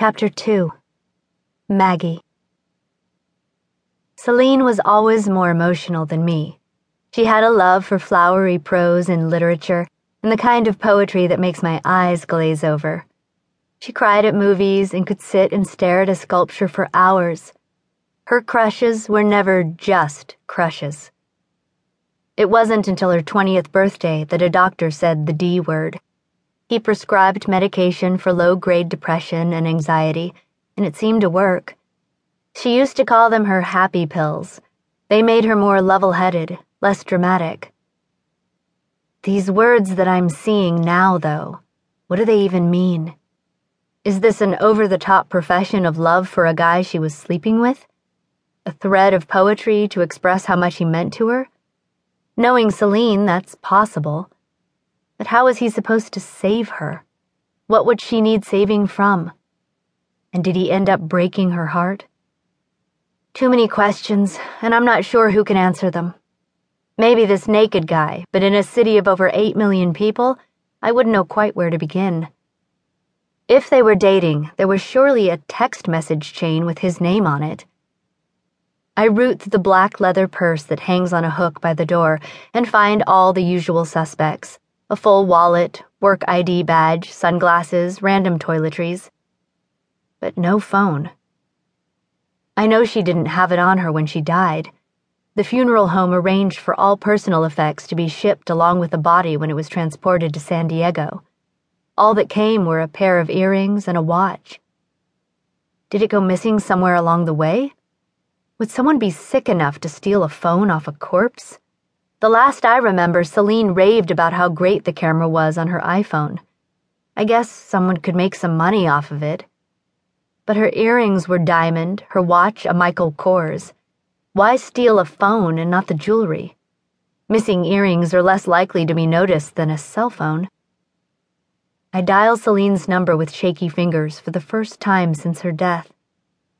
Chapter 2 Maggie Celine was always more emotional than me. She had a love for flowery prose and literature, and the kind of poetry that makes my eyes glaze over. She cried at movies and could sit and stare at a sculpture for hours. Her crushes were never just crushes. It wasn't until her 20th birthday that a doctor said the D word. He prescribed medication for low grade depression and anxiety, and it seemed to work. She used to call them her happy pills. They made her more level headed, less dramatic. These words that I'm seeing now, though, what do they even mean? Is this an over the top profession of love for a guy she was sleeping with? A thread of poetry to express how much he meant to her? Knowing Celine, that's possible. But how was he supposed to save her? What would she need saving from? And did he end up breaking her heart? Too many questions, and I'm not sure who can answer them. Maybe this naked guy, but in a city of over 8 million people, I wouldn't know quite where to begin. If they were dating, there was surely a text message chain with his name on it. I root through the black leather purse that hangs on a hook by the door and find all the usual suspects a full wallet, work ID badge, sunglasses, random toiletries. But no phone. I know she didn't have it on her when she died. The funeral home arranged for all personal effects to be shipped along with the body when it was transported to San Diego. All that came were a pair of earrings and a watch. Did it go missing somewhere along the way? Would someone be sick enough to steal a phone off a corpse? The last I remember, Celine raved about how great the camera was on her iPhone. I guess someone could make some money off of it but her earrings were diamond, her watch a Michael Kors. Why steal a phone and not the jewelry? Missing earrings are less likely to be noticed than a cell phone. I dial Celine's number with shaky fingers for the first time since her death.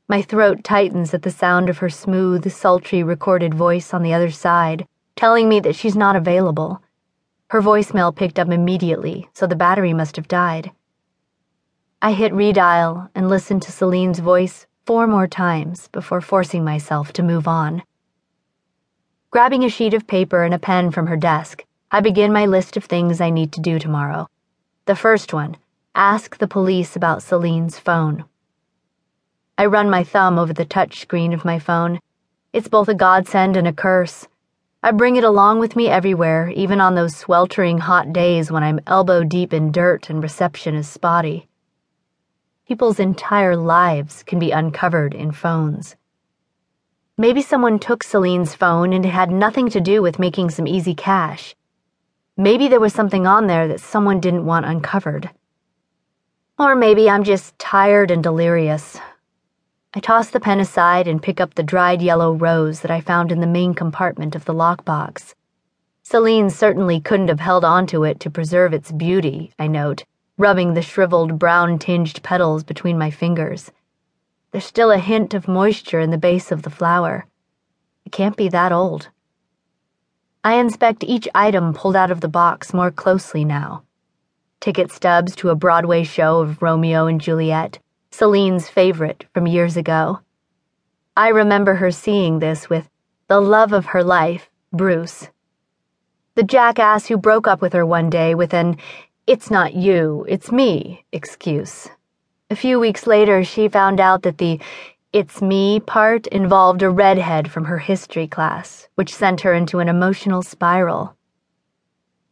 My throat tightens at the sound of her smooth, sultry recorded voice on the other side, telling me that she's not available. Her voicemail picked up immediately, so the battery must have died. I hit redial and listened to Celine's voice four more times before forcing myself to move on. Grabbing a sheet of paper and a pen from her desk, I begin my list of things I need to do tomorrow. The first one ask the police about Celine's phone. I run my thumb over the touch screen of my phone. It's both a godsend and a curse. I bring it along with me everywhere, even on those sweltering hot days when I'm elbow deep in dirt and reception is spotty. People's entire lives can be uncovered in phones. Maybe someone took Celine's phone and it had nothing to do with making some easy cash. Maybe there was something on there that someone didn't want uncovered. Or maybe I'm just tired and delirious. I toss the pen aside and pick up the dried yellow rose that I found in the main compartment of the lockbox. Celine certainly couldn't have held onto it to preserve its beauty, I note rubbing the shriveled brown tinged petals between my fingers. There's still a hint of moisture in the base of the flower. It can't be that old. I inspect each item pulled out of the box more closely now. Ticket stubs to a Broadway show of Romeo and Juliet, Celine's favorite from years ago. I remember her seeing this with the love of her life, Bruce. The jackass who broke up with her one day with an it's not you, it's me excuse. A few weeks later, she found out that the it's me part involved a redhead from her history class, which sent her into an emotional spiral.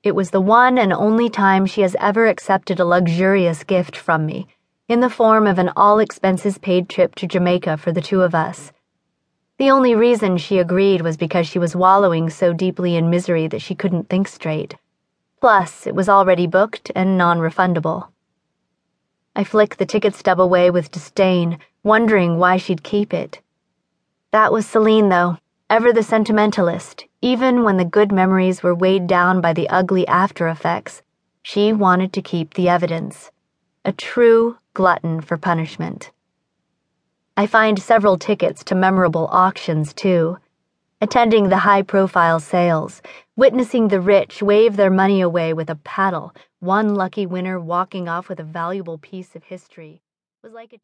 It was the one and only time she has ever accepted a luxurious gift from me, in the form of an all expenses paid trip to Jamaica for the two of us. The only reason she agreed was because she was wallowing so deeply in misery that she couldn't think straight. Plus, it was already booked and non refundable. I flick the ticket stub away with disdain, wondering why she'd keep it. That was Celine, though, ever the sentimentalist, even when the good memories were weighed down by the ugly after effects. She wanted to keep the evidence. A true glutton for punishment. I find several tickets to memorable auctions, too attending the high profile sales, witnessing the rich wave their money away with a paddle, one lucky winner walking off with a valuable piece of history, was like a